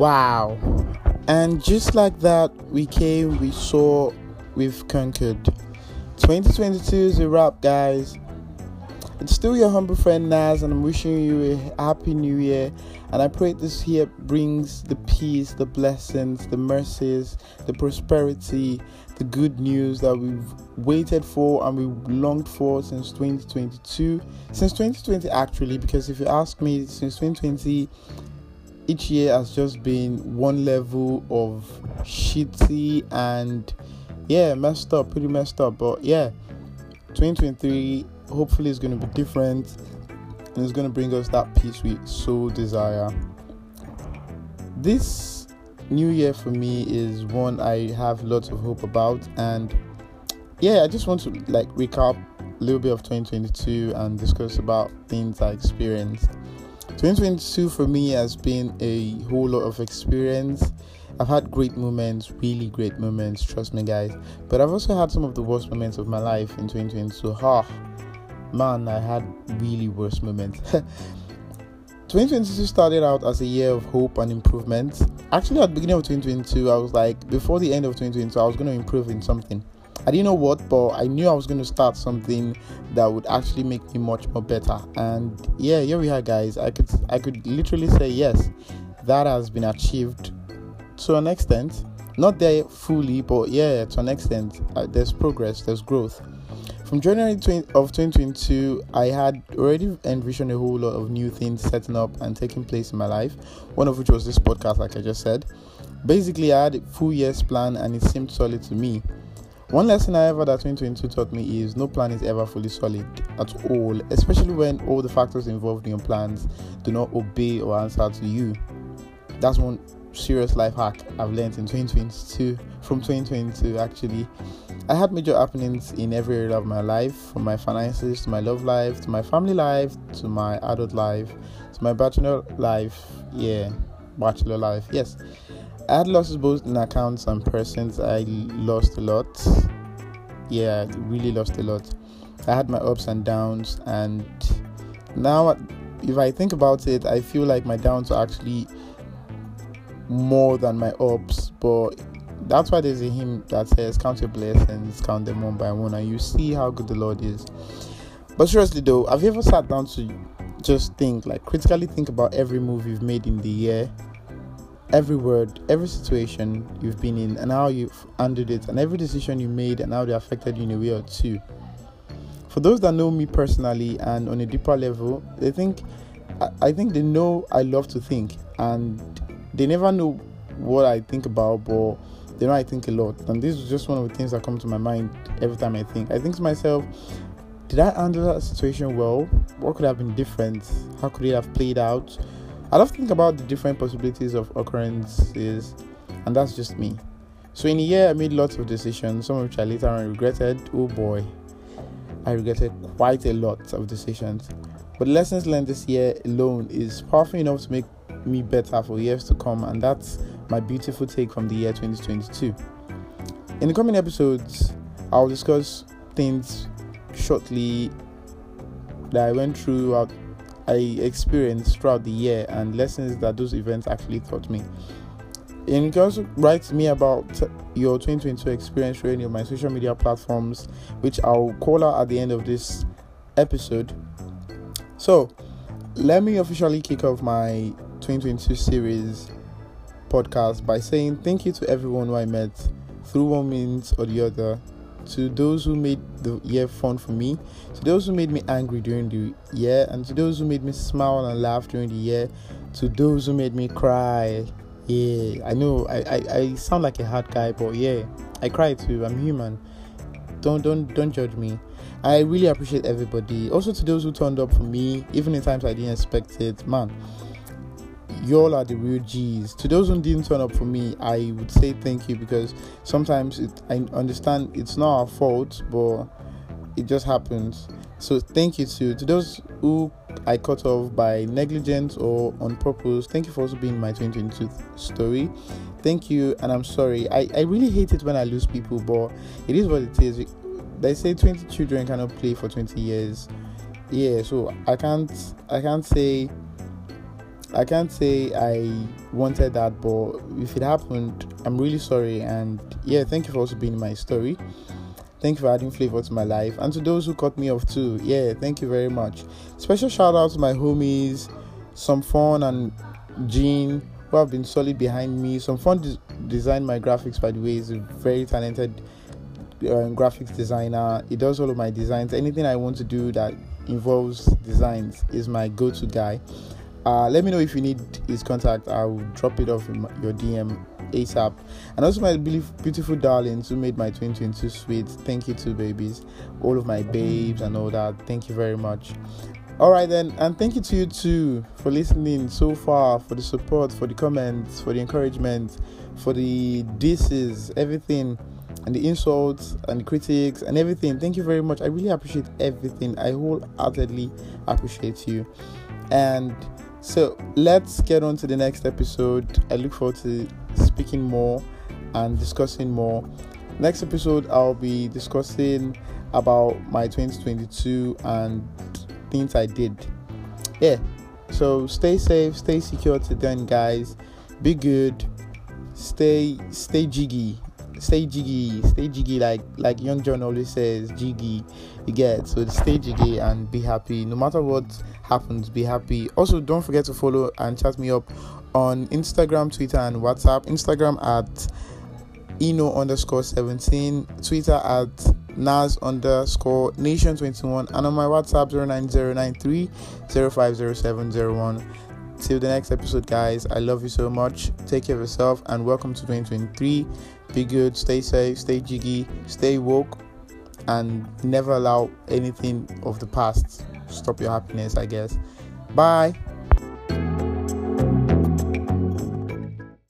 Wow. And just like that, we came, we saw, we've conquered. 2022 is a wrap, guys. It's still your humble friend Naz, and I'm wishing you a happy new year. And I pray this year brings the peace, the blessings, the mercies, the prosperity, the good news that we've waited for and we've longed for since 2022. Since 2020, actually, because if you ask me, since 2020, each year has just been one level of shitty and yeah, messed up, pretty messed up. But yeah, 2023 hopefully it's going to be different and it's going to bring us that peace we so desire. This new year for me is one I have lots of hope about and yeah, I just want to like recap a little bit of 2022 and discuss about things I experienced. 2022 for me has been a whole lot of experience. I've had great moments, really great moments, trust me, guys. But I've also had some of the worst moments of my life in 2022. Ha, man, I had really worst moments. 2022 started out as a year of hope and improvement. Actually, at the beginning of 2022, I was like, before the end of 2022, I was going to improve in something. I didn't know what, but I knew I was going to start something that would actually make me much more better. And yeah, here we are, guys. I could I could literally say yes, that has been achieved to an extent. Not there fully, but yeah, to an extent, uh, there's progress, there's growth. From January 20, of 2022, I had already envisioned a whole lot of new things setting up and taking place in my life. One of which was this podcast, like I just said. Basically, I had a full year's plan, and it seemed solid to me. One lesson, however, that 2022 taught me is no plan is ever fully solid at all, especially when all the factors involved in your plans do not obey or answer to you. That's one serious life hack I've learned in 2022 from 2022 actually. I had major happenings in every area of my life, from my finances to my love life, to my family life, to my adult life, to my bachelor life. Yeah, bachelor life. Yes. I had losses both in accounts and persons. I lost a lot. Yeah, I really lost a lot. I had my ups and downs, and now, if I think about it, I feel like my downs are actually more than my ups. But that's why there's a hymn that says, Count your blessings, count them one by one, and you see how good the Lord is. But seriously, though, have you ever sat down to just think, like, critically think about every move you've made in the year? Every word, every situation you've been in, and how you've handled it, and every decision you made, and how they affected you in a way or two. For those that know me personally and on a deeper level, they think, I think they know I love to think, and they never know what I think about, but they know I think a lot. And this is just one of the things that come to my mind every time I think. I think to myself, did I handle that situation well? What could have been different? How could it have played out? I love think about the different possibilities of occurrences, and that's just me. So in a year, I made lots of decisions, some of which I later on regretted. Oh boy, I regretted quite a lot of decisions. But lessons learned this year alone is powerful enough to make me better for years to come, and that's my beautiful take from the year 2022. In the coming episodes, I'll discuss things shortly that I went through I experienced throughout the year and lessons that those events actually taught me. And you can also write me about your 2022 experience through any of my social media platforms, which I'll call out at the end of this episode. So, let me officially kick off my 2022 series podcast by saying thank you to everyone who I met through one means or the other to those who made the year fun for me, to those who made me angry during the year, and to those who made me smile and laugh during the year, to those who made me cry. Yeah, I know I, I, I sound like a hard guy, but yeah, I cry too. I'm human. Don't don't don't judge me. I really appreciate everybody. Also to those who turned up for me, even in times I didn't expect it, man y'all are the real G's. To those who didn't turn up for me, I would say thank you because sometimes it, I understand it's not our fault, but it just happens. So thank you to to those who I cut off by negligence or on purpose. Thank you for also being my 2022 story. Thank you, and I'm sorry. I, I really hate it when I lose people, but it is what it is. They say 20 children cannot play for 20 years. Yeah, so I can't I can't say I can't say I wanted that, but if it happened, I'm really sorry. And yeah, thank you for also being in my story. Thank you for adding flavor to my life. And to those who cut me off too, yeah, thank you very much. Special shout out to my homies, some fun and Jean, who have been solid behind me. Some fun des- designed my graphics, by the way, is a very talented uh, graphics designer. He does all of my designs. Anything I want to do that involves designs is my go-to guy. Uh, let me know if you need his contact. I will drop it off in your DM ASAP. And also my beautiful darlings who made my 2022 sweet. Thank you to babies, all of my babes and all that. Thank you very much. All right then, and thank you to you too for listening so far, for the support, for the comments, for the encouragement, for the disses, everything and the insults and the critics and everything. Thank you very much. I really appreciate everything. I wholeheartedly appreciate you. And so let's get on to the next episode. I look forward to speaking more and discussing more. Next episode, I'll be discussing about my 2022 and things I did. Yeah. So stay safe, stay secure to then, guys. Be good. Stay stay jiggy stay jiggy, stay jiggy like like Young John always says, jiggy. You get so stay jiggy and be happy. No matter what happens, be happy. Also, don't forget to follow and chat me up on Instagram, Twitter, and WhatsApp. Instagram at Eno underscore 17, Twitter at Nas underscore Nation 21, and on my WhatsApp 09093 050701. Till the next episode, guys. I love you so much. Take care of yourself and welcome to 2023. Be good, stay safe, stay jiggy, stay woke, and never allow anything of the past stop your happiness, I guess. Bye.